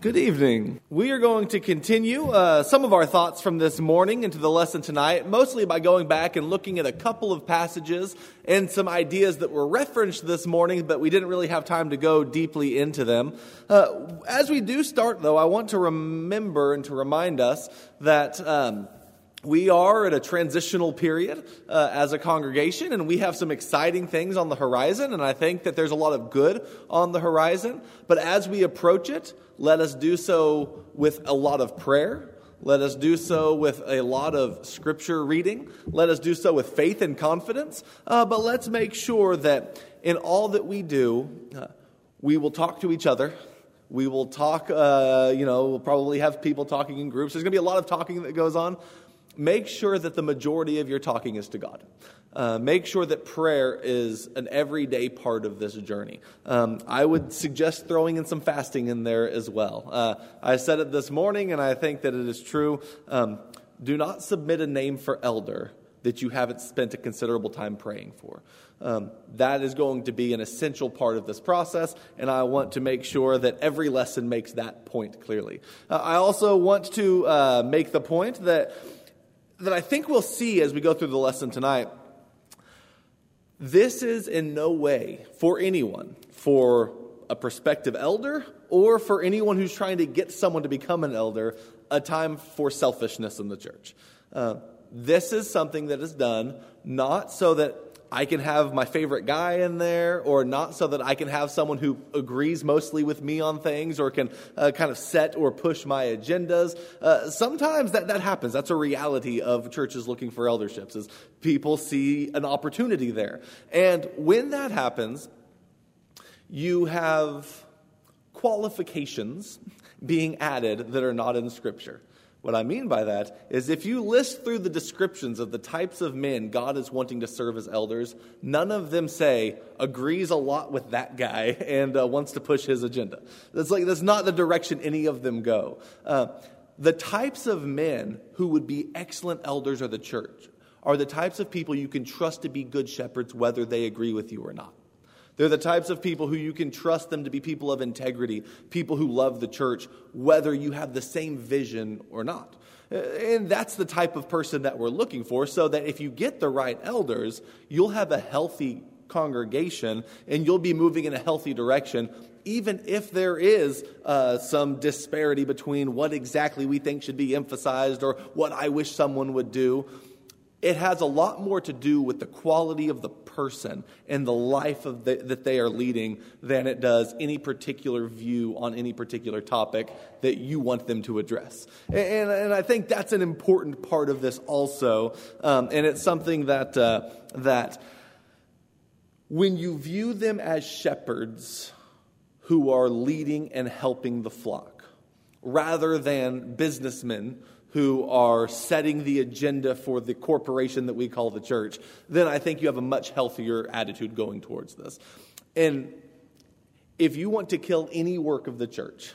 Good evening. We are going to continue uh, some of our thoughts from this morning into the lesson tonight, mostly by going back and looking at a couple of passages and some ideas that were referenced this morning, but we didn't really have time to go deeply into them. Uh, as we do start, though, I want to remember and to remind us that. Um, we are at a transitional period uh, as a congregation, and we have some exciting things on the horizon, and I think that there's a lot of good on the horizon. But as we approach it, let us do so with a lot of prayer. Let us do so with a lot of scripture reading. Let us do so with faith and confidence. Uh, but let's make sure that in all that we do, uh, we will talk to each other. We will talk, uh, you know, we'll probably have people talking in groups. There's going to be a lot of talking that goes on make sure that the majority of your talking is to God. Uh, make sure that prayer is an everyday part of this journey. Um, I would suggest throwing in some fasting in there as well. Uh, I said it this morning, and I think that it is true. Um, do not submit a name for elder that you haven't spent a considerable time praying for. Um, that is going to be an essential part of this process, and I want to make sure that every lesson makes that point clearly. Uh, I also want to uh, make the point that that I think we'll see as we go through the lesson tonight. This is in no way for anyone, for a prospective elder, or for anyone who's trying to get someone to become an elder, a time for selfishness in the church. Uh, this is something that is done not so that I can have my favorite guy in there, or not so that I can have someone who agrees mostly with me on things or can uh, kind of set or push my agendas. Uh, sometimes that, that happens. That's a reality of churches looking for elderships, is people see an opportunity there. And when that happens, you have qualifications being added that are not in Scripture. What I mean by that is if you list through the descriptions of the types of men God is wanting to serve as elders, none of them say agrees a lot with that guy and uh, wants to push his agenda. That's like that's not the direction any of them go. Uh, the types of men who would be excellent elders of the church are the types of people you can trust to be good shepherds whether they agree with you or not. They're the types of people who you can trust them to be people of integrity, people who love the church, whether you have the same vision or not. And that's the type of person that we're looking for, so that if you get the right elders, you'll have a healthy congregation and you'll be moving in a healthy direction, even if there is uh, some disparity between what exactly we think should be emphasized or what I wish someone would do. It has a lot more to do with the quality of the person and the life of the, that they are leading than it does any particular view on any particular topic that you want them to address. And, and I think that's an important part of this also. Um, and it's something that, uh, that when you view them as shepherds who are leading and helping the flock, rather than businessmen who are setting the agenda for the corporation that we call the church, then I think you have a much healthier attitude going towards this. And if you want to kill any work of the church,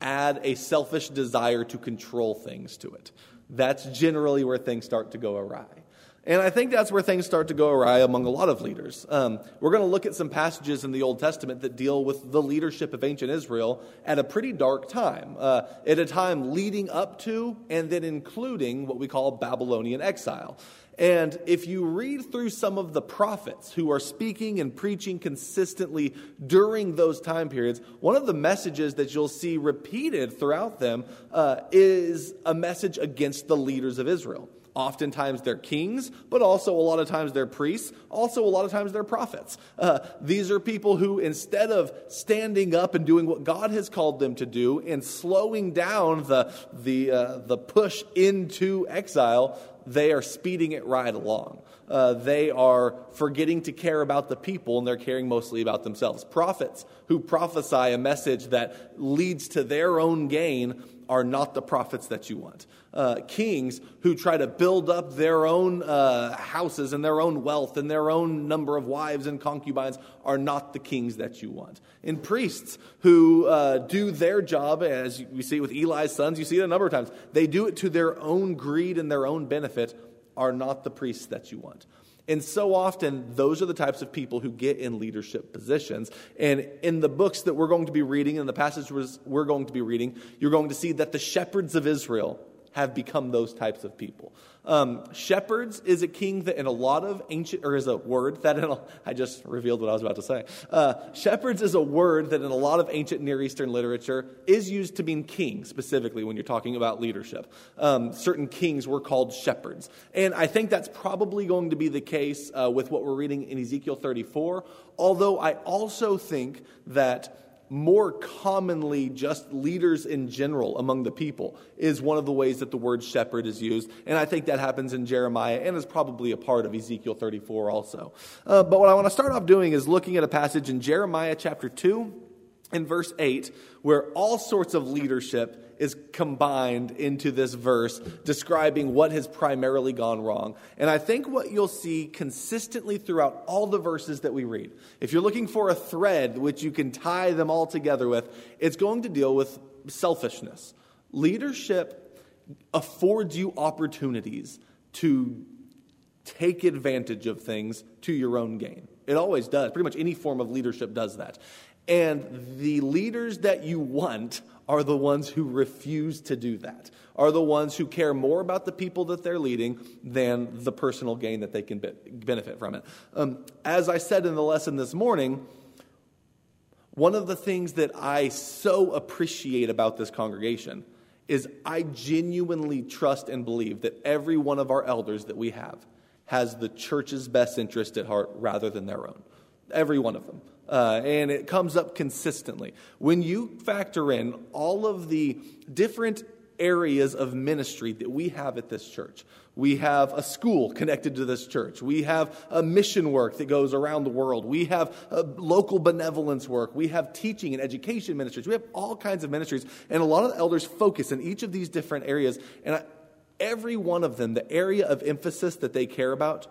add a selfish desire to control things to it. That's generally where things start to go awry. And I think that's where things start to go awry among a lot of leaders. Um, we're going to look at some passages in the Old Testament that deal with the leadership of ancient Israel at a pretty dark time, uh, at a time leading up to and then including what we call Babylonian exile. And if you read through some of the prophets who are speaking and preaching consistently during those time periods, one of the messages that you'll see repeated throughout them uh, is a message against the leaders of Israel. Oftentimes they're kings, but also a lot of times they're priests. Also, a lot of times they're prophets. Uh, these are people who, instead of standing up and doing what God has called them to do and slowing down the, the, uh, the push into exile, they are speeding it right along. Uh, they are forgetting to care about the people and they're caring mostly about themselves. Prophets who prophesy a message that leads to their own gain are not the prophets that you want uh, kings who try to build up their own uh, houses and their own wealth and their own number of wives and concubines are not the kings that you want. And priests who uh, do their job, as we see with Eli's sons, you see it a number of times, they do it to their own greed and their own benefit, are not the priests that you want. And so often, those are the types of people who get in leadership positions. And in the books that we're going to be reading, in the passages we're going to be reading, you're going to see that the shepherds of Israel have become those types of people. Um, shepherds is a king that in a lot of ancient, or is a word that in a, I just revealed what I was about to say. Uh, shepherds is a word that in a lot of ancient Near Eastern literature is used to mean king, specifically when you're talking about leadership. Um, certain kings were called shepherds. And I think that's probably going to be the case uh, with what we're reading in Ezekiel 34, although I also think that more commonly just leaders in general among the people is one of the ways that the word shepherd is used. And I think that happens in Jeremiah and is probably a part of Ezekiel 34 also. Uh, but what I want to start off doing is looking at a passage in Jeremiah chapter 2 and verse 8 where all sorts of leadership is combined into this verse describing what has primarily gone wrong. And I think what you'll see consistently throughout all the verses that we read, if you're looking for a thread which you can tie them all together with, it's going to deal with selfishness. Leadership affords you opportunities to take advantage of things to your own gain. It always does. Pretty much any form of leadership does that. And the leaders that you want are the ones who refuse to do that, are the ones who care more about the people that they're leading than the personal gain that they can be- benefit from it. Um, as I said in the lesson this morning, one of the things that I so appreciate about this congregation is I genuinely trust and believe that every one of our elders that we have has the church's best interest at heart rather than their own. Every one of them uh, and it comes up consistently. When you factor in all of the different areas of ministry that we have at this church. We have a school connected to this church. We have a mission work that goes around the world. We have local benevolence work. We have teaching and education ministries. We have all kinds of ministries. And a lot of the elders focus in each of these different areas. And I, every one of them, the area of emphasis that they care about,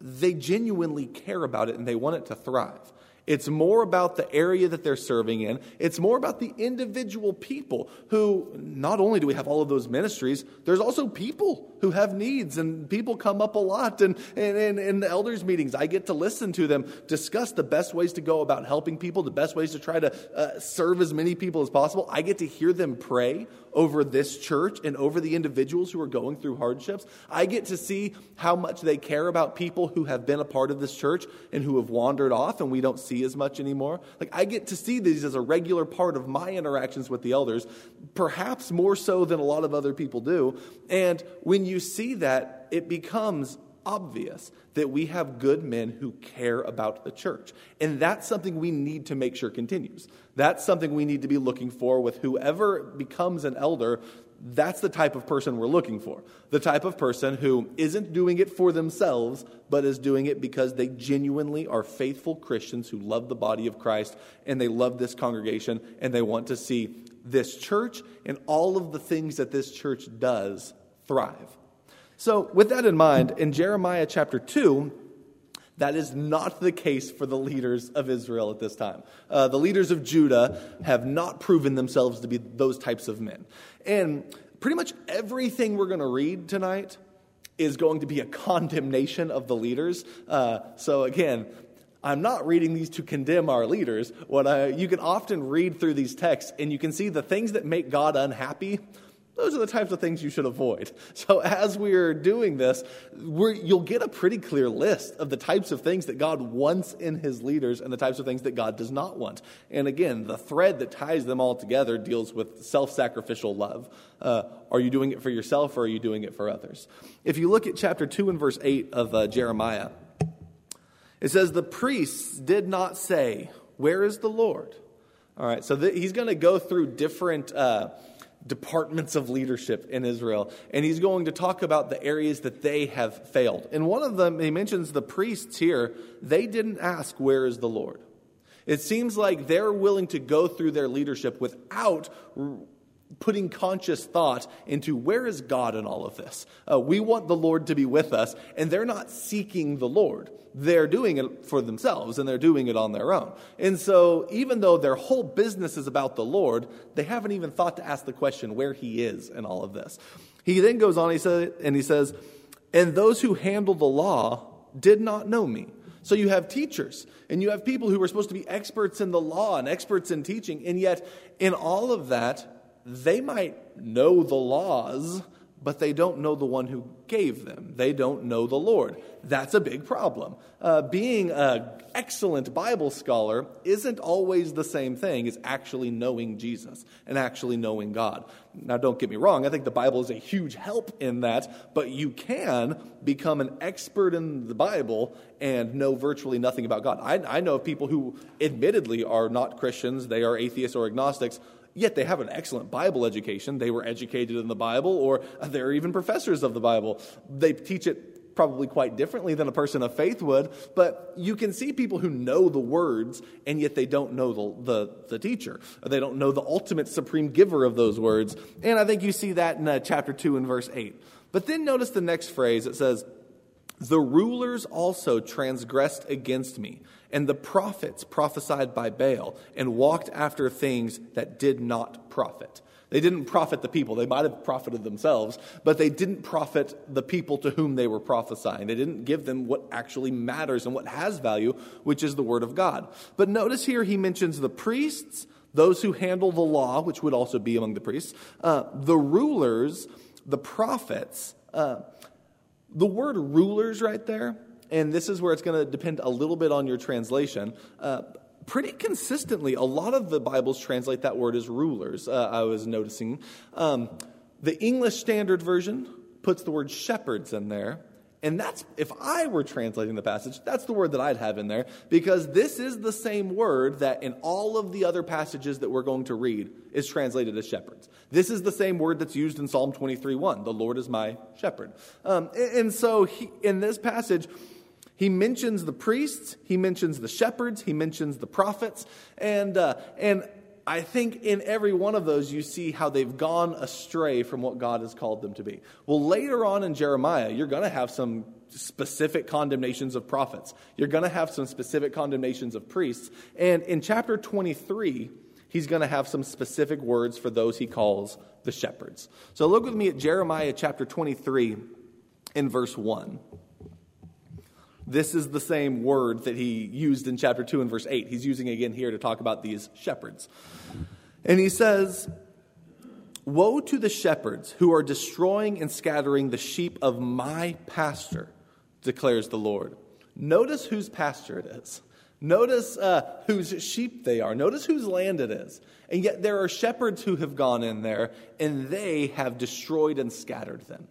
they genuinely care about it and they want it to thrive. It's more about the area that they're serving in. It's more about the individual people who, not only do we have all of those ministries, there's also people who have needs, and people come up a lot. And in the elders' meetings, I get to listen to them discuss the best ways to go about helping people, the best ways to try to uh, serve as many people as possible. I get to hear them pray over this church and over the individuals who are going through hardships. I get to see how much they care about people who have been a part of this church and who have wandered off and we don't see as much anymore. Like, I get to see these as a regular part of my interactions with the elders, perhaps more so than a lot of other people do. And when you see that, it becomes obvious that we have good men who care about the church. And that's something we need to make sure continues. That's something we need to be looking for with whoever becomes an elder. That's the type of person we're looking for. The type of person who isn't doing it for themselves, but is doing it because they genuinely are faithful Christians who love the body of Christ and they love this congregation and they want to see this church and all of the things that this church does thrive. So, with that in mind, in Jeremiah chapter 2, that is not the case for the leaders of Israel at this time. Uh, the leaders of Judah have not proven themselves to be those types of men. And pretty much everything we're going to read tonight is going to be a condemnation of the leaders. Uh, so, again, I'm not reading these to condemn our leaders. What I, you can often read through these texts, and you can see the things that make God unhappy those are the types of things you should avoid. So, as we're doing this, you'll get a pretty clear list of the types of things that God wants in his leaders and the types of things that God does not want. And again, the thread that ties them all together deals with self sacrificial love. Uh, are you doing it for yourself or are you doing it for others? If you look at chapter 2 and verse 8 of uh, Jeremiah, it says, The priests did not say, Where is the Lord? All right, so th- he's going to go through different. Uh, departments of leadership in Israel. And he's going to talk about the areas that they have failed. And one of them, he mentions the priests here, they didn't ask, Where is the Lord? It seems like they're willing to go through their leadership without putting conscious thought into where is God in all of this? Uh, we want the Lord to be with us, and they're not seeking the Lord. They're doing it for themselves, and they're doing it on their own. And so, even though their whole business is about the Lord, they haven't even thought to ask the question where He is in all of this. He then goes on, he says, and he says, and those who handle the law did not know me. So you have teachers and you have people who are supposed to be experts in the law and experts in teaching, and yet in all of that, they might know the laws, but they don't know the one who gave them. They don't know the Lord. That's a big problem. Uh, being an excellent Bible scholar isn't always the same thing as actually knowing Jesus and actually knowing God. Now, don't get me wrong, I think the Bible is a huge help in that, but you can become an expert in the Bible and know virtually nothing about God. I, I know of people who admittedly are not Christians, they are atheists or agnostics yet they have an excellent Bible education. They were educated in the Bible, or they're even professors of the Bible. They teach it probably quite differently than a person of faith would, but you can see people who know the words, and yet they don't know the, the, the teacher. They don't know the ultimate supreme giver of those words. And I think you see that in uh, chapter 2 and verse 8. But then notice the next phrase. It says, The rulers also transgressed against me and the prophets prophesied by Baal and walked after things that did not profit. They didn't profit the people. They might have profited themselves, but they didn't profit the people to whom they were prophesying. They didn't give them what actually matters and what has value, which is the Word of God. But notice here he mentions the priests, those who handle the law, which would also be among the priests, uh, the rulers, the prophets. Uh, the word rulers right there and this is where it's going to depend a little bit on your translation. Uh, pretty consistently, a lot of the Bibles translate that word as rulers, uh, I was noticing. Um, the English Standard Version puts the word shepherds in there. And that's, if I were translating the passage, that's the word that I'd have in there, because this is the same word that in all of the other passages that we're going to read is translated as shepherds. This is the same word that's used in Psalm 23 1. The Lord is my shepherd. Um, and, so he, in this passage, he mentions the priests, he mentions the shepherds, he mentions the prophets, and, uh, and I think in every one of those you see how they've gone astray from what God has called them to be. Well, later on in Jeremiah, you're going to have some specific condemnations of prophets. You're going to have some specific condemnations of priests. And in chapter 23, he's going to have some specific words for those he calls the shepherds. So look with me at Jeremiah chapter 23 in verse 1. This is the same word that he used in chapter 2 and verse 8. He's using again here to talk about these shepherds. And he says, Woe to the shepherds who are destroying and scattering the sheep of my pasture, declares the Lord. Notice whose pasture it is. Notice uh, whose sheep they are. Notice whose land it is. And yet there are shepherds who have gone in there and they have destroyed and scattered them.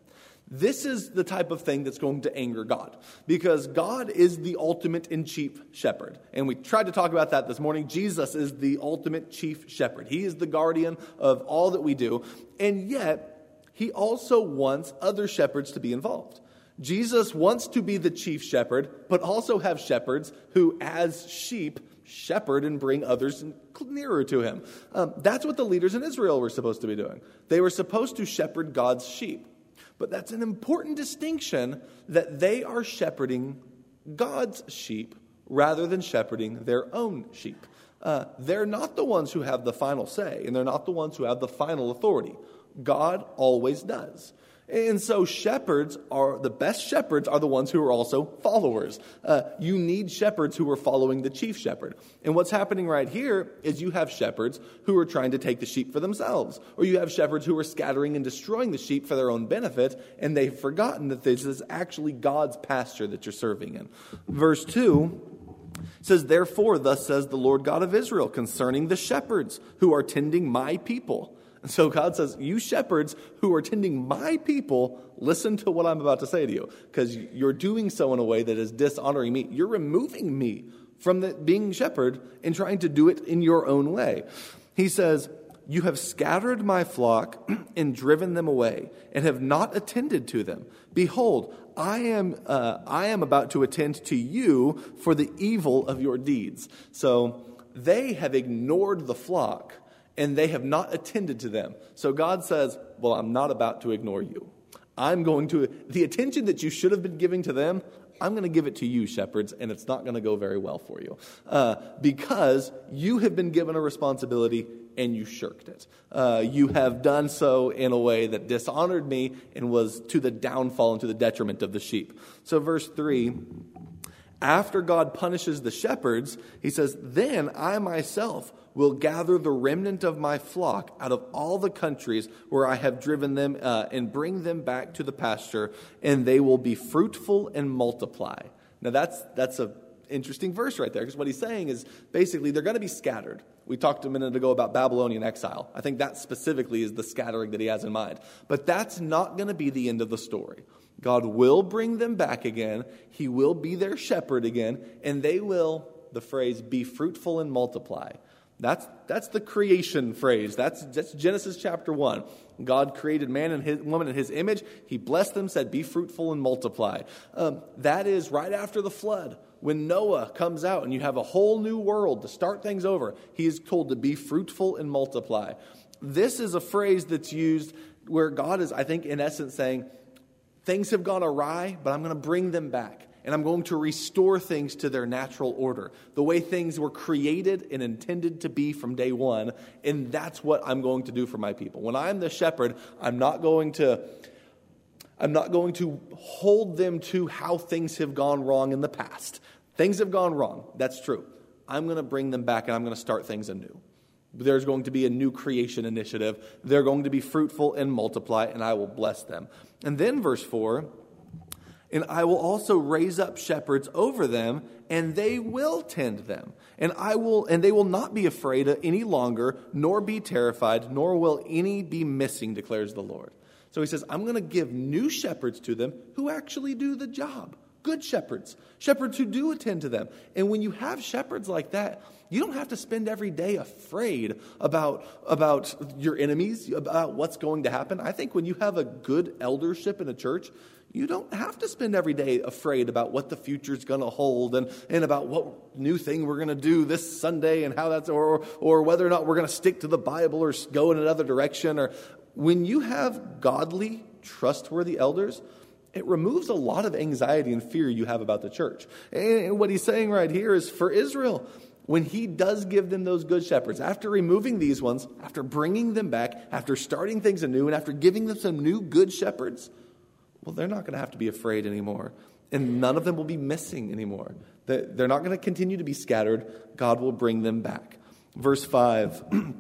This is the type of thing that's going to anger God because God is the ultimate and chief shepherd. And we tried to talk about that this morning. Jesus is the ultimate chief shepherd, He is the guardian of all that we do. And yet, He also wants other shepherds to be involved. Jesus wants to be the chief shepherd, but also have shepherds who, as sheep, shepherd and bring others nearer to him. Um, that's what the leaders in Israel were supposed to be doing. They were supposed to shepherd God's sheep. But that's an important distinction that they are shepherding God's sheep rather than shepherding their own sheep. Uh, they're not the ones who have the final say, and they're not the ones who have the final authority. God always does. And so shepherds are the best shepherds are the ones who are also followers. Uh, you need shepherds who are following the chief shepherd. And what's happening right here is you have shepherds who are trying to take the sheep for themselves, or you have shepherds who are scattering and destroying the sheep for their own benefit, and they've forgotten that this is actually God's pasture that you're serving in. Verse 2 says, Therefore, thus says the Lord God of Israel concerning the shepherds who are tending my people. And so God says, You shepherds who are tending my people, listen to what I'm about to say to you, because you're doing so in a way that is dishonoring me. You're removing me from the, being shepherd and trying to do it in your own way. He says, You have scattered my flock and driven them away, and have not attended to them. Behold, I am, uh, I am about to attend to you for the evil of your deeds. So they have ignored the flock and they have not attended to them. So God says, Well, I'm not about to ignore you. I'm going to, the attention that you should have been giving to them, I'm going to give it to you, shepherds, and it's not going to go very well for you. Uh, because you have been given a responsibility and you shirked it. Uh, you have done so in a way that dishonored me and was to the downfall and to the detriment of the sheep. So, verse 3 after God punishes the shepherds, he says, Then I myself will gather the remnant of my flock out of all the countries where I have driven them uh, and bring them back to the pasture, and they will be fruitful and multiply. Now, that's, that's an interesting verse right there, because what he's saying is basically they're going to be scattered. We talked a minute ago about Babylonian exile. I think that specifically is the scattering that he has in mind. But that's not going to be the end of the story. God will bring them back again. He will be their shepherd again, and they will, the phrase, be fruitful and multiply. That's, that's the creation phrase. That's, that's Genesis chapter 1. God created man and his, woman in his image. He blessed them, said, Be fruitful and multiply. Um, that is right after the flood. When Noah comes out and you have a whole new world to start things over, he is told to be fruitful and multiply. This is a phrase that's used where God is, I think, in essence saying, Things have gone awry, but I'm going to bring them back. And I'm going to restore things to their natural order, the way things were created and intended to be from day one. And that's what I'm going to do for my people. When I'm the shepherd, I'm not going to. I'm not going to hold them to how things have gone wrong in the past. Things have gone wrong. That's true. I'm going to bring them back and I'm going to start things anew. There's going to be a new creation initiative. They're going to be fruitful and multiply, and I will bless them. And then, verse 4 and I will also raise up shepherds over them, and they will tend them. And I will and they will not be afraid any longer, nor be terrified, nor will any be missing, declares the Lord. So he says, I'm going to give new shepherds to them who actually do the job. Good shepherds, shepherds who do attend to them. And when you have shepherds like that, you don't have to spend every day afraid about, about your enemies, about what's going to happen. I think when you have a good eldership in a church, you don't have to spend every day afraid about what the future is going to hold and, and about what new thing we're going to do this Sunday and how that's, or, or whether or not we're going to stick to the Bible or go in another direction. Or when you have godly, trustworthy elders, it removes a lot of anxiety and fear you have about the church. And what he's saying right here is for Israel, when he does give them those good shepherds, after removing these ones, after bringing them back, after starting things anew, and after giving them some new good shepherds, well, they're not going to have to be afraid anymore. And none of them will be missing anymore. They're not going to continue to be scattered. God will bring them back. Verse 5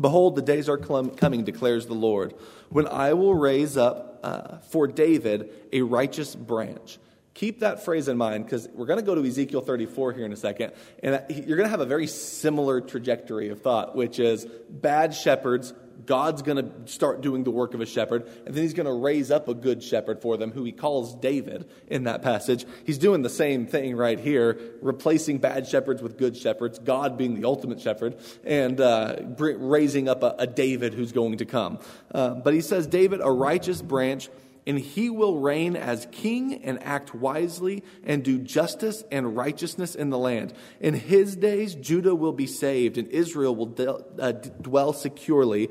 Behold, the days are coming, declares the Lord, when I will raise up uh, for David a righteous branch Keep that phrase in mind because we're going to go to Ezekiel 34 here in a second, and you're going to have a very similar trajectory of thought, which is bad shepherds. God's going to start doing the work of a shepherd, and then he's going to raise up a good shepherd for them, who he calls David in that passage. He's doing the same thing right here, replacing bad shepherds with good shepherds, God being the ultimate shepherd, and uh, raising up a, a, David who's going to come. Uh, but he says, David, a righteous branch and he will reign as king and act wisely and do justice and righteousness in the land. In his days, Judah will be saved and Israel will de- uh, dwell securely.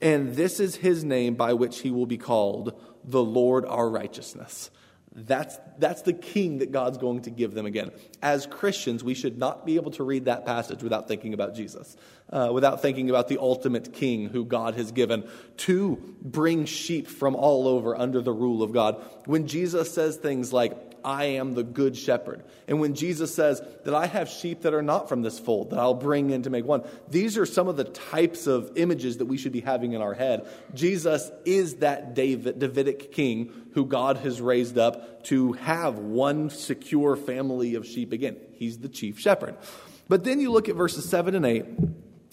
And this is his name by which he will be called the Lord our righteousness. That's, that's the king that God's going to give them again. As Christians, we should not be able to read that passage without thinking about Jesus, uh, without thinking about the ultimate king who God has given to bring sheep from all over under the rule of God. When Jesus says things like, I am the good shepherd. And when Jesus says that I have sheep that are not from this fold, that I'll bring in to make one, these are some of the types of images that we should be having in our head. Jesus is that David, Davidic king who God has raised up to have one secure family of sheep again. He's the chief shepherd. But then you look at verses 7 and 8.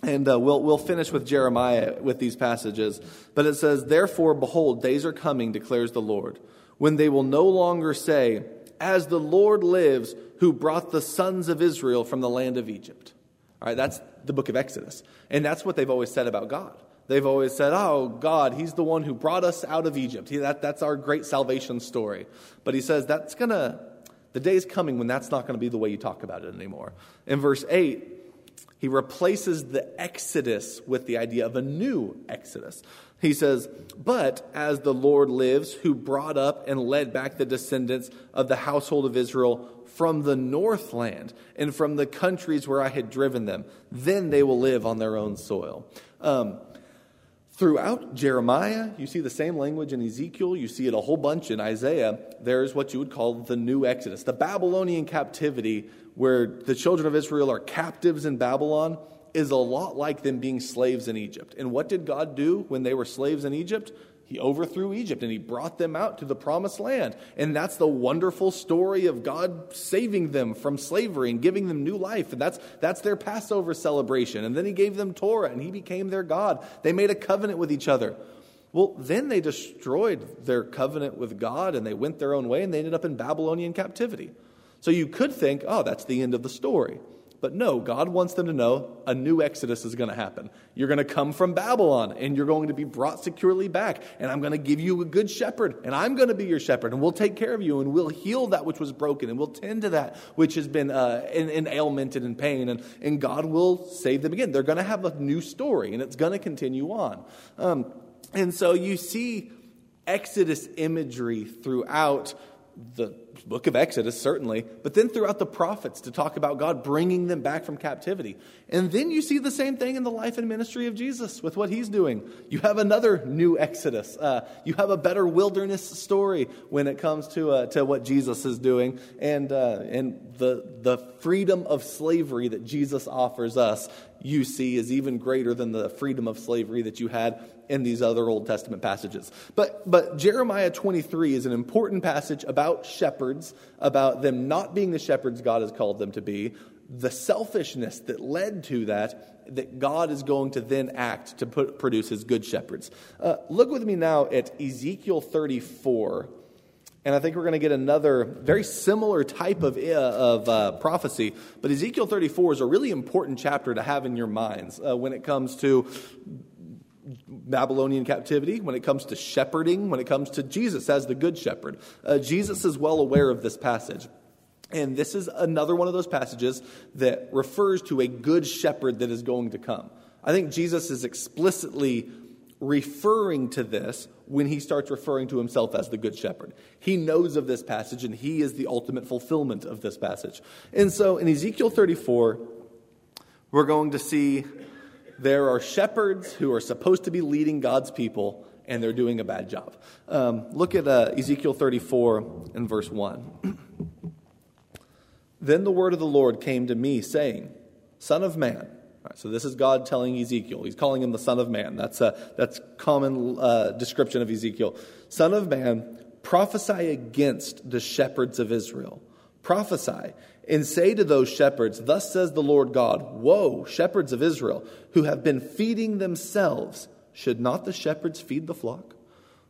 And uh, we'll, we'll finish with Jeremiah with these passages. But it says, Therefore, behold, days are coming, declares the Lord, when they will no longer say, As the Lord lives, who brought the sons of Israel from the land of Egypt. All right, that's the book of Exodus. And that's what they've always said about God. They've always said, Oh, God, He's the one who brought us out of Egypt. He, that, that's our great salvation story. But He says that's going to, the day is coming when that's not going to be the way you talk about it anymore. In verse 8, He replaces the exodus with the idea of a new exodus. He says, But as the Lord lives, who brought up and led back the descendants of the household of Israel from the northland and from the countries where I had driven them, then they will live on their own soil. Um, throughout Jeremiah, you see the same language in Ezekiel, you see it a whole bunch in Isaiah. There's what you would call the new Exodus, the Babylonian captivity, where the children of Israel are captives in Babylon is a lot like them being slaves in Egypt. And what did God do when they were slaves in Egypt? He overthrew Egypt and he brought them out to the promised land. And that's the wonderful story of God saving them from slavery and giving them new life. And that's, that's their Passover celebration. And then he gave them Torah and he became their God. They made a covenant with each other. Well, then they destroyed their covenant with God and they went their own way and they ended up in Babylonian captivity. So you could think, oh, that's the end of the story. But no, God wants them to know a new exodus is going to happen. You're going to come from Babylon and you're going to be brought securely back. And I'm going to give you a good shepherd and I'm going to be your shepherd and we'll take care of you and we'll heal that which was broken and we'll tend to that which has been uh, in, in ailment and in pain. And, and God will save them again. They're going to have a new story and it's going to continue on. Um, and so you see Exodus imagery throughout the book of Exodus, certainly, but then throughout the prophets to talk about God bringing them back from captivity. And then you see the same thing in the life and ministry of Jesus with what he's doing. You have another new Exodus. Uh, you have a better wilderness story when it comes to, uh, to what Jesus is doing and, uh, and the, the freedom of slavery that Jesus offers us, you see, is even greater than the freedom of slavery that you had in these other Old Testament passages. But, but Jeremiah 23 is an important passage about shepherds, about them not being the shepherds God has called them to be, the selfishness that led to that, that God is going to then act to put, produce his good shepherds. Uh, look with me now at Ezekiel 34. And I think we're going to get another very similar type of, uh, of uh, prophecy. But Ezekiel 34 is a really important chapter to have in your minds uh, when it comes to Babylonian captivity, when it comes to shepherding, when it comes to Jesus as the good shepherd. Uh, Jesus is well aware of this passage. And this is another one of those passages that refers to a good shepherd that is going to come. I think Jesus is explicitly referring to this when he starts referring to himself as the good shepherd. He knows of this passage and he is the ultimate fulfillment of this passage. And so in Ezekiel 34, we're going to see there are shepherds who are supposed to be leading God's people, and they're doing a bad job. Um, look at uh, Ezekiel 34 and verse 1. then the word of the Lord came to me, saying, Son of man, Right, so this is God telling Ezekiel. He's calling him the Son of Man. That's a that's common uh, description of Ezekiel. Son of man, prophesy against the shepherds of Israel. Prophesy and say to those shepherds, Thus says the Lord God, Woe, shepherds of Israel, who have been feeding themselves. Should not the shepherds feed the flock?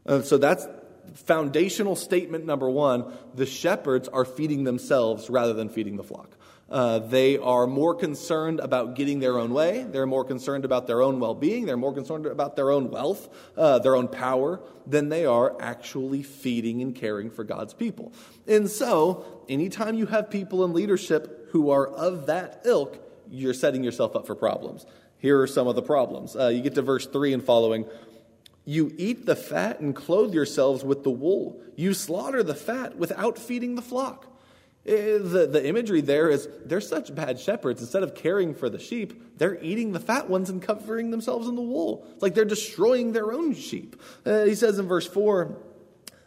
Uh, so that's foundational statement number one. The shepherds are feeding themselves rather than feeding the flock. Uh, they are more concerned about getting their own way. They're more concerned about their own well being. They're more concerned about their own wealth, uh, their own power, than they are actually feeding and caring for God's people. And so, anytime you have people in leadership who are of that ilk, you're setting yourself up for problems. Here are some of the problems. Uh, you get to verse 3 and following. You eat the fat and clothe yourselves with the wool. You slaughter the fat without feeding the flock. Eh, the, the imagery there is they're such bad shepherds. Instead of caring for the sheep, they're eating the fat ones and covering themselves in the wool. It's like they're destroying their own sheep. Uh, he says in verse 4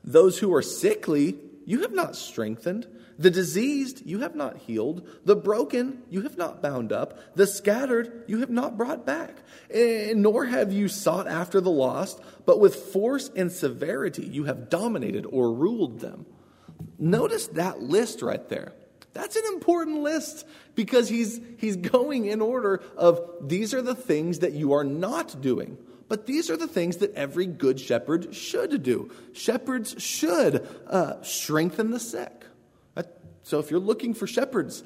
Those who are sickly, you have not strengthened. The diseased, you have not healed. The broken, you have not bound up. The scattered, you have not brought back. And eh, nor have you sought after the lost, but with force and severity you have dominated or ruled them. Notice that list right there. That's an important list because he's, he's going in order of these are the things that you are not doing. But these are the things that every good shepherd should do. Shepherds should uh, strengthen the sick. So if you're looking for shepherds,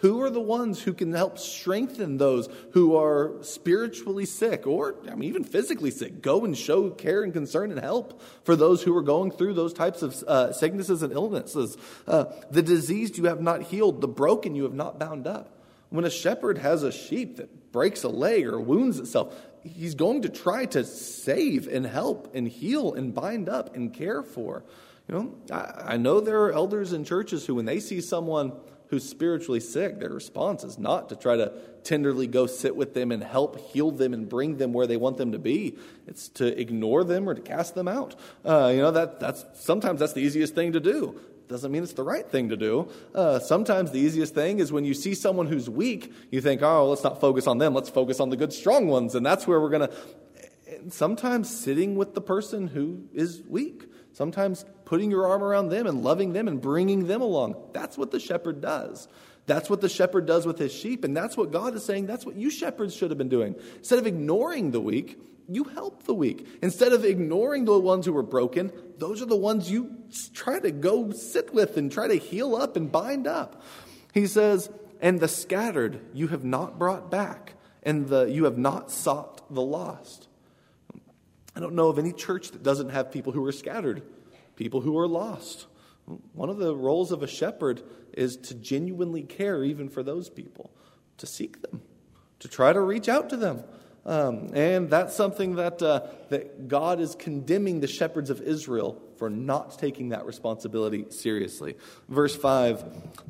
who are the ones who can help strengthen those who are spiritually sick or I mean, even physically sick? Go and show care and concern and help for those who are going through those types of uh, sicknesses and illnesses. Uh, the diseased you have not healed, the broken you have not bound up. When a shepherd has a sheep that breaks a leg or wounds itself, he's going to try to save and help and heal and bind up and care for. You know, I, I know there are elders in churches who, when they see someone who's spiritually sick, their response is not to try to tenderly go sit with them and help heal them and bring them where they want them to be. It's to ignore them or to cast them out. Uh, you know, that, that's, sometimes that's the easiest thing to do. Doesn't mean it's the right thing to do. Uh, sometimes the easiest thing is when you see someone who's weak, you think, oh, let's not focus on them. Let's focus on the good, strong ones. And that's where we're going to. Sometimes sitting with the person who is weak Sometimes putting your arm around them and loving them and bringing them along. That's what the shepherd does. That's what the shepherd does with his sheep. And that's what God is saying. That's what you shepherds should have been doing. Instead of ignoring the weak, you help the weak. Instead of ignoring the ones who are broken, those are the ones you try to go sit with and try to heal up and bind up. He says, And the scattered you have not brought back, and the, you have not sought the lost. I don't know of any church that doesn't have people who are scattered, people who are lost. One of the roles of a shepherd is to genuinely care even for those people, to seek them, to try to reach out to them. Um, and that's something that, uh, that God is condemning the shepherds of Israel for not taking that responsibility seriously. Verse 5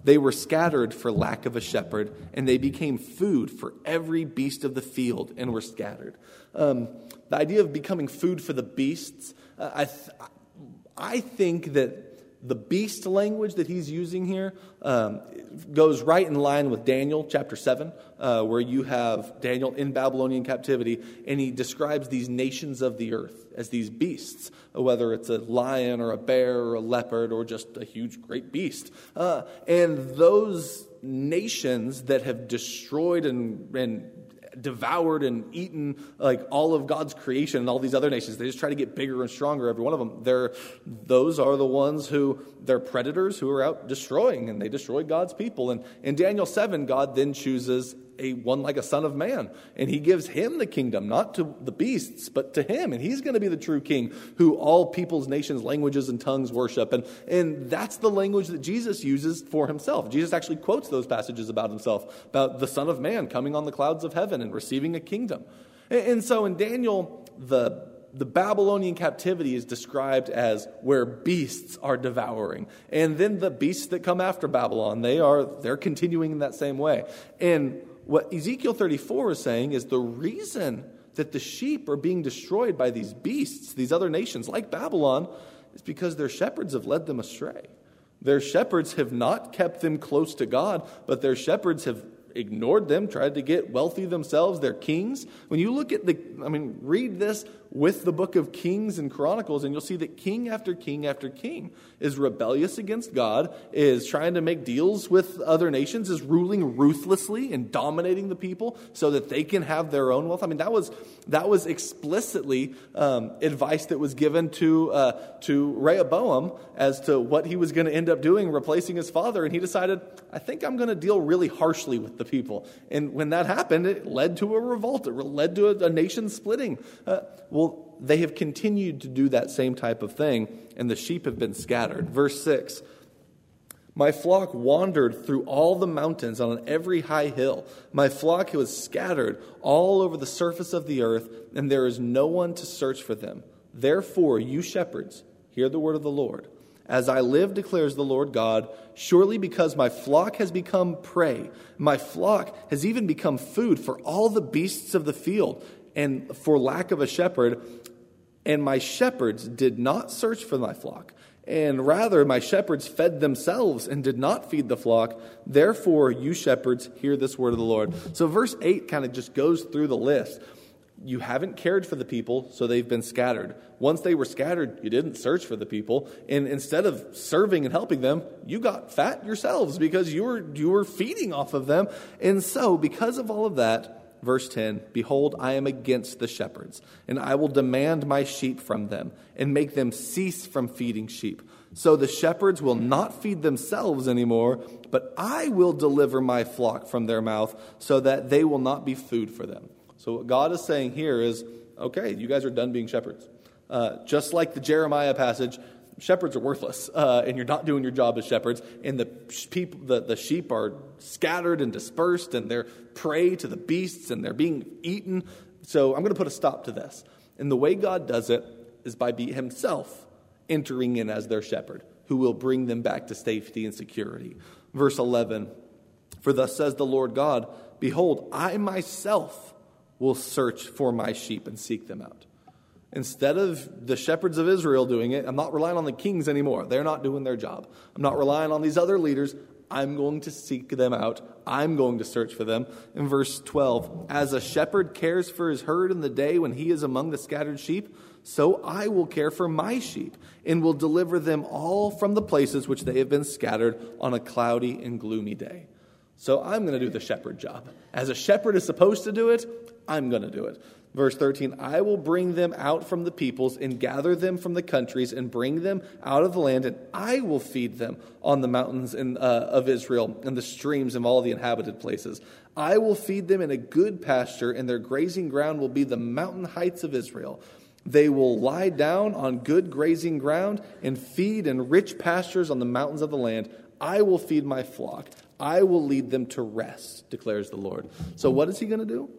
They were scattered for lack of a shepherd, and they became food for every beast of the field and were scattered. Um, the idea of becoming food for the beasts, uh, I, th- I think that the beast language that he's using here um, goes right in line with Daniel chapter 7, uh, where you have Daniel in Babylonian captivity, and he describes these nations of the earth as these beasts, whether it's a lion or a bear or a leopard or just a huge, great beast. Uh, and those nations that have destroyed and, and devoured and eaten like all of God's creation and all these other nations. They just try to get bigger and stronger, every one of them. They're, those are the ones who, they're predators who are out destroying, and they destroy God's people. And in Daniel 7, God then chooses a one like a son of man. And he gives him the kingdom, not to the beasts, but to him. And he's going to be the true king who all peoples, nations, languages, and tongues worship. And, and that's the language that Jesus uses for himself. Jesus actually quotes those passages about himself, about the Son of Man coming on the clouds of heaven and receiving a kingdom. And, and so in Daniel, the the Babylonian captivity is described as where beasts are devouring. And then the beasts that come after Babylon, they are they're continuing in that same way. And what Ezekiel 34 is saying is the reason that the sheep are being destroyed by these beasts, these other nations like Babylon, is because their shepherds have led them astray. Their shepherds have not kept them close to God, but their shepherds have ignored them, tried to get wealthy themselves, they're kings. When you look at the, I mean, read this with the book of Kings and Chronicles, and you'll see that king after king after king is rebellious against God, is trying to make deals with other nations, is ruling ruthlessly and dominating the people so that they can have their own wealth. I mean, that was that was explicitly um, advice that was given to uh, to Rehoboam as to what he was going to end up doing, replacing his father, and he decided, I think I'm going to deal really harshly with the people. And when that happened, it led to a revolt. It led to a, a nation splitting. Uh, well, they have continued to do that same type of thing, and the sheep have been scattered. Verse 6 My flock wandered through all the mountains on every high hill. My flock was scattered all over the surface of the earth, and there is no one to search for them. Therefore, you shepherds, hear the word of the Lord. As I live, declares the Lord God, surely because my flock has become prey, my flock has even become food for all the beasts of the field, and for lack of a shepherd, and my shepherds did not search for my flock. And rather, my shepherds fed themselves and did not feed the flock. Therefore, you shepherds, hear this word of the Lord. So, verse 8 kind of just goes through the list you haven't cared for the people, so they've been scattered. Once they were scattered, you didn't search for the people, and instead of serving and helping them, you got fat yourselves because you were you were feeding off of them. And so, because of all of that, verse 10, behold, I am against the shepherds, and I will demand my sheep from them and make them cease from feeding sheep. So the shepherds will not feed themselves anymore, but I will deliver my flock from their mouth so that they will not be food for them. So, what God is saying here is okay, you guys are done being shepherds. Uh, just like the Jeremiah passage, shepherds are worthless, uh, and you're not doing your job as shepherds, and the people, the, the sheep are scattered and dispersed, and they're prey to the beasts, and they're being eaten. So I'm going to put a stop to this. And the way God does it is by be Himself entering in as their shepherd, who will bring them back to safety and security. Verse 11 For thus says the Lord God, Behold, I myself will search for my sheep and seek them out. Instead of the shepherds of Israel doing it, I'm not relying on the kings anymore. They're not doing their job. I'm not relying on these other leaders. I'm going to seek them out. I'm going to search for them. In verse 12, as a shepherd cares for his herd in the day when he is among the scattered sheep, so I will care for my sheep and will deliver them all from the places which they have been scattered on a cloudy and gloomy day. So I'm going to do the shepherd job. As a shepherd is supposed to do it, I'm going to do it. Verse 13 I will bring them out from the peoples and gather them from the countries and bring them out of the land, and I will feed them on the mountains in, uh, of Israel and the streams of all the inhabited places. I will feed them in a good pasture, and their grazing ground will be the mountain heights of Israel. They will lie down on good grazing ground and feed in rich pastures on the mountains of the land. I will feed my flock. I will lead them to rest, declares the Lord. So, what is he going to do?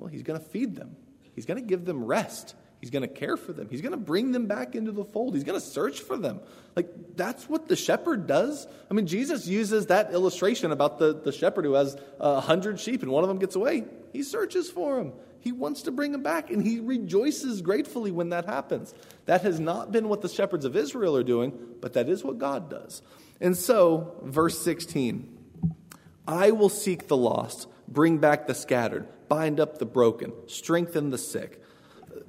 Well, he's going to feed them. He's going to give them rest. He's going to care for them. He's going to bring them back into the fold. He's going to search for them. Like, that's what the shepherd does. I mean, Jesus uses that illustration about the, the shepherd who has a hundred sheep and one of them gets away. He searches for them. He wants to bring them back, and he rejoices gratefully when that happens. That has not been what the shepherds of Israel are doing, but that is what God does. And so, verse 16 I will seek the lost, bring back the scattered, bind up the broken, strengthen the sick.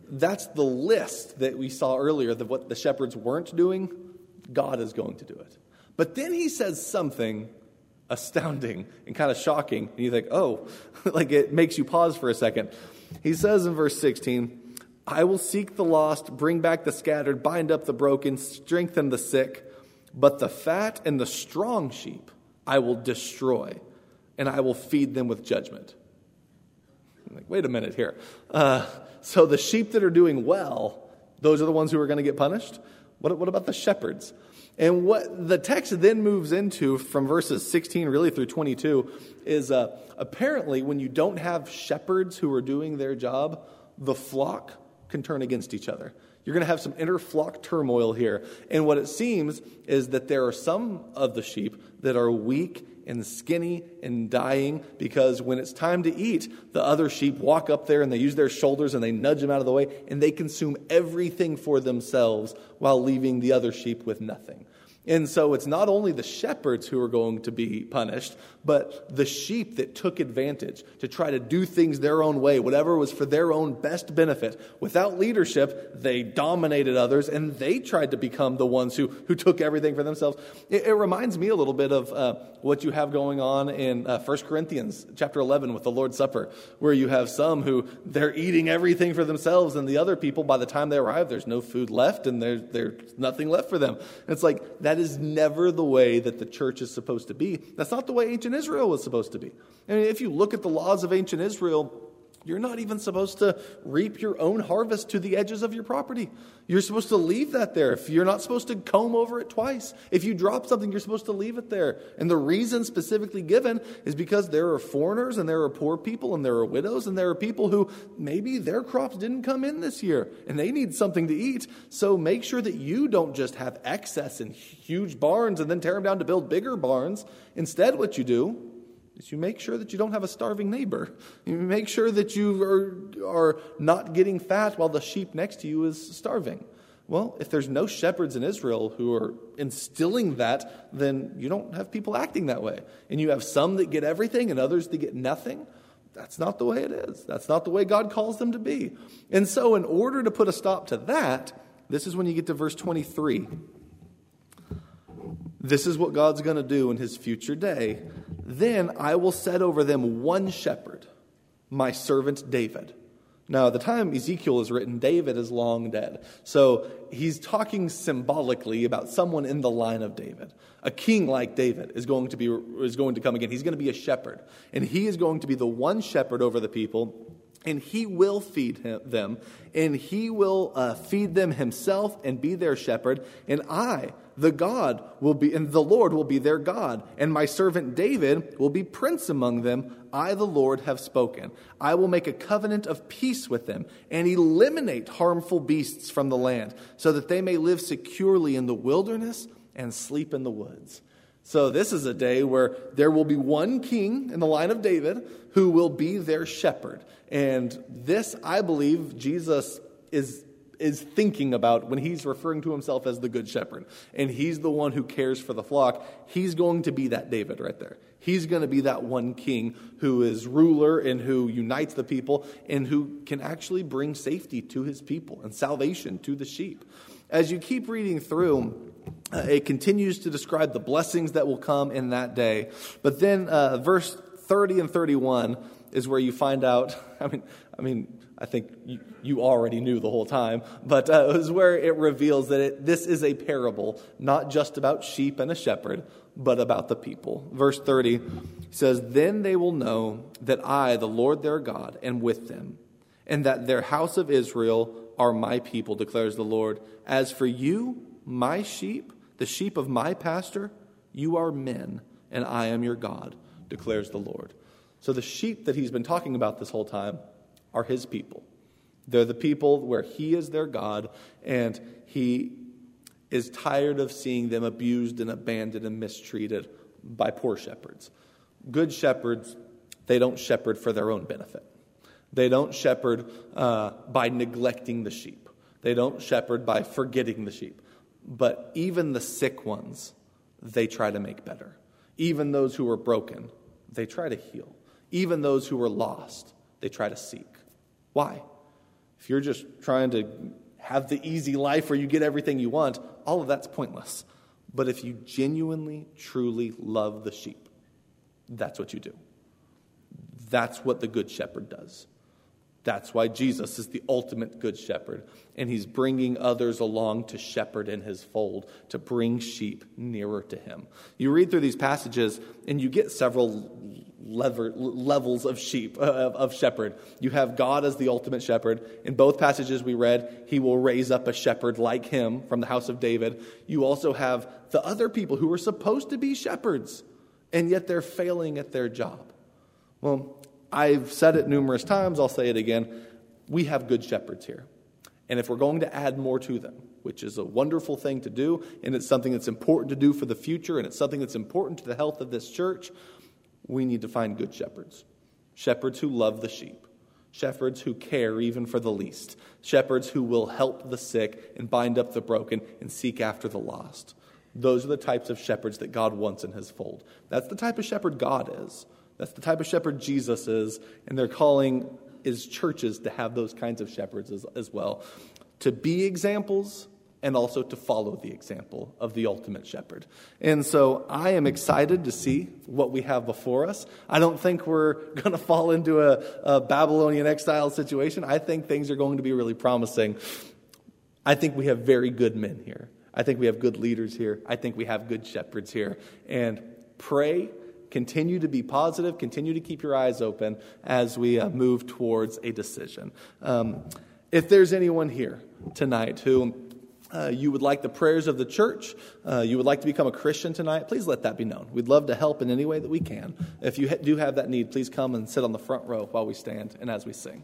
That's the list that we saw earlier of what the shepherds weren't doing. God is going to do it. But then he says something astounding and kind of shocking. And you think, oh, like it makes you pause for a second. He says in verse 16, I will seek the lost, bring back the scattered, bind up the broken, strengthen the sick, but the fat and the strong sheep I will destroy, and I will feed them with judgment. I'm Like, wait a minute here. Uh, so the sheep that are doing well, those are the ones who are going to get punished? What, what about the shepherds? And what the text then moves into from verses 16 really through 22 is uh, apparently when you don't have shepherds who are doing their job, the flock can turn against each other. You're going to have some inter flock turmoil here. And what it seems is that there are some of the sheep that are weak and skinny and dying because when it's time to eat, the other sheep walk up there and they use their shoulders and they nudge them out of the way and they consume everything for themselves while leaving the other sheep with nothing. And so it's not only the shepherds who are going to be punished, but the sheep that took advantage to try to do things their own way, whatever was for their own best benefit. Without leadership, they dominated others and they tried to become the ones who, who took everything for themselves. It, it reminds me a little bit of uh, what you have going on in uh, 1 Corinthians chapter 11 with the Lord's Supper, where you have some who they're eating everything for themselves, and the other people, by the time they arrive, there's no food left and there's, there's nothing left for them. It's like, that is never the way that the church is supposed to be. That's not the way ancient Israel was supposed to be. I mean, if you look at the laws of ancient Israel, you're not even supposed to reap your own harvest to the edges of your property. You're supposed to leave that there. If you're not supposed to comb over it twice. If you drop something, you're supposed to leave it there. And the reason specifically given is because there are foreigners and there are poor people and there are widows and there are people who maybe their crops didn't come in this year and they need something to eat. So make sure that you don't just have excess in huge barns and then tear them down to build bigger barns. Instead, what you do is you make sure that you don't have a starving neighbor. You make sure that you are, are not getting fat while the sheep next to you is starving. Well, if there's no shepherds in Israel who are instilling that, then you don't have people acting that way. And you have some that get everything and others that get nothing. That's not the way it is. That's not the way God calls them to be. And so, in order to put a stop to that, this is when you get to verse 23. This is what God's going to do in his future day. Then I will set over them one shepherd, my servant David. Now, the time Ezekiel is written, David is long dead. So he's talking symbolically about someone in the line of David. A king like David is going to, be, is going to come again. He's going to be a shepherd. And he is going to be the one shepherd over the people and he will feed him, them, and he will uh, feed them himself and be their shepherd. And I, the God, will be, and the Lord will be their God. And my servant David will be prince among them. I, the Lord, have spoken. I will make a covenant of peace with them and eliminate harmful beasts from the land, so that they may live securely in the wilderness and sleep in the woods. So, this is a day where there will be one king in the line of David who will be their shepherd. And this, I believe, Jesus is, is thinking about when he's referring to himself as the good shepherd. And he's the one who cares for the flock. He's going to be that David right there. He's going to be that one king who is ruler and who unites the people and who can actually bring safety to his people and salvation to the sheep. As you keep reading through, uh, it continues to describe the blessings that will come in that day. But then, uh, verse 30 and 31 is where you find out. I mean, I mean, I think you, you already knew the whole time, but uh, it was where it reveals that it, this is a parable, not just about sheep and a shepherd, but about the people. Verse 30 says, Then they will know that I, the Lord their God, am with them, and that their house of Israel are my people, declares the Lord. As for you, my sheep, the sheep of my pastor, you are men, and I am your God, declares the Lord. So the sheep that he's been talking about this whole time are his people. They're the people where he is their God, and he is tired of seeing them abused and abandoned and mistreated by poor shepherds. Good shepherds, they don't shepherd for their own benefit. They don't shepherd uh, by neglecting the sheep. They don't shepherd by forgetting the sheep. But even the sick ones, they try to make better. Even those who are broken, they try to heal. Even those who are lost, they try to seek. Why? If you're just trying to have the easy life where you get everything you want, all of that's pointless. But if you genuinely, truly love the sheep, that's what you do. That's what the Good Shepherd does. That's why Jesus is the ultimate good shepherd, and he's bringing others along to shepherd in his fold, to bring sheep nearer to him. You read through these passages, and you get several lever, levels of sheep, uh, of shepherd. You have God as the ultimate shepherd. In both passages we read, he will raise up a shepherd like him from the house of David. You also have the other people who are supposed to be shepherds, and yet they're failing at their job. Well, I've said it numerous times, I'll say it again. We have good shepherds here. And if we're going to add more to them, which is a wonderful thing to do, and it's something that's important to do for the future, and it's something that's important to the health of this church, we need to find good shepherds. Shepherds who love the sheep, shepherds who care even for the least, shepherds who will help the sick and bind up the broken and seek after the lost. Those are the types of shepherds that God wants in his fold. That's the type of shepherd God is. That's the type of shepherd Jesus is, and they're calling is churches to have those kinds of shepherds as, as well. To be examples and also to follow the example of the ultimate shepherd. And so I am excited to see what we have before us. I don't think we're going to fall into a, a, Babylonian exile situation. I think things are going to be really promising. I think we have very good men here. I think we have good leaders here. I think we have good shepherds here. And pray continue to be positive, continue to keep your eyes open as we uh, move towards a decision. Um, if there's anyone here tonight who uh, you would like the prayers of the church, uh, you would like to become a Christian tonight, please let that be known. We'd love to help in any way that we can. If you ha- do have that need, please come and sit on the front row while we stand and as we sing.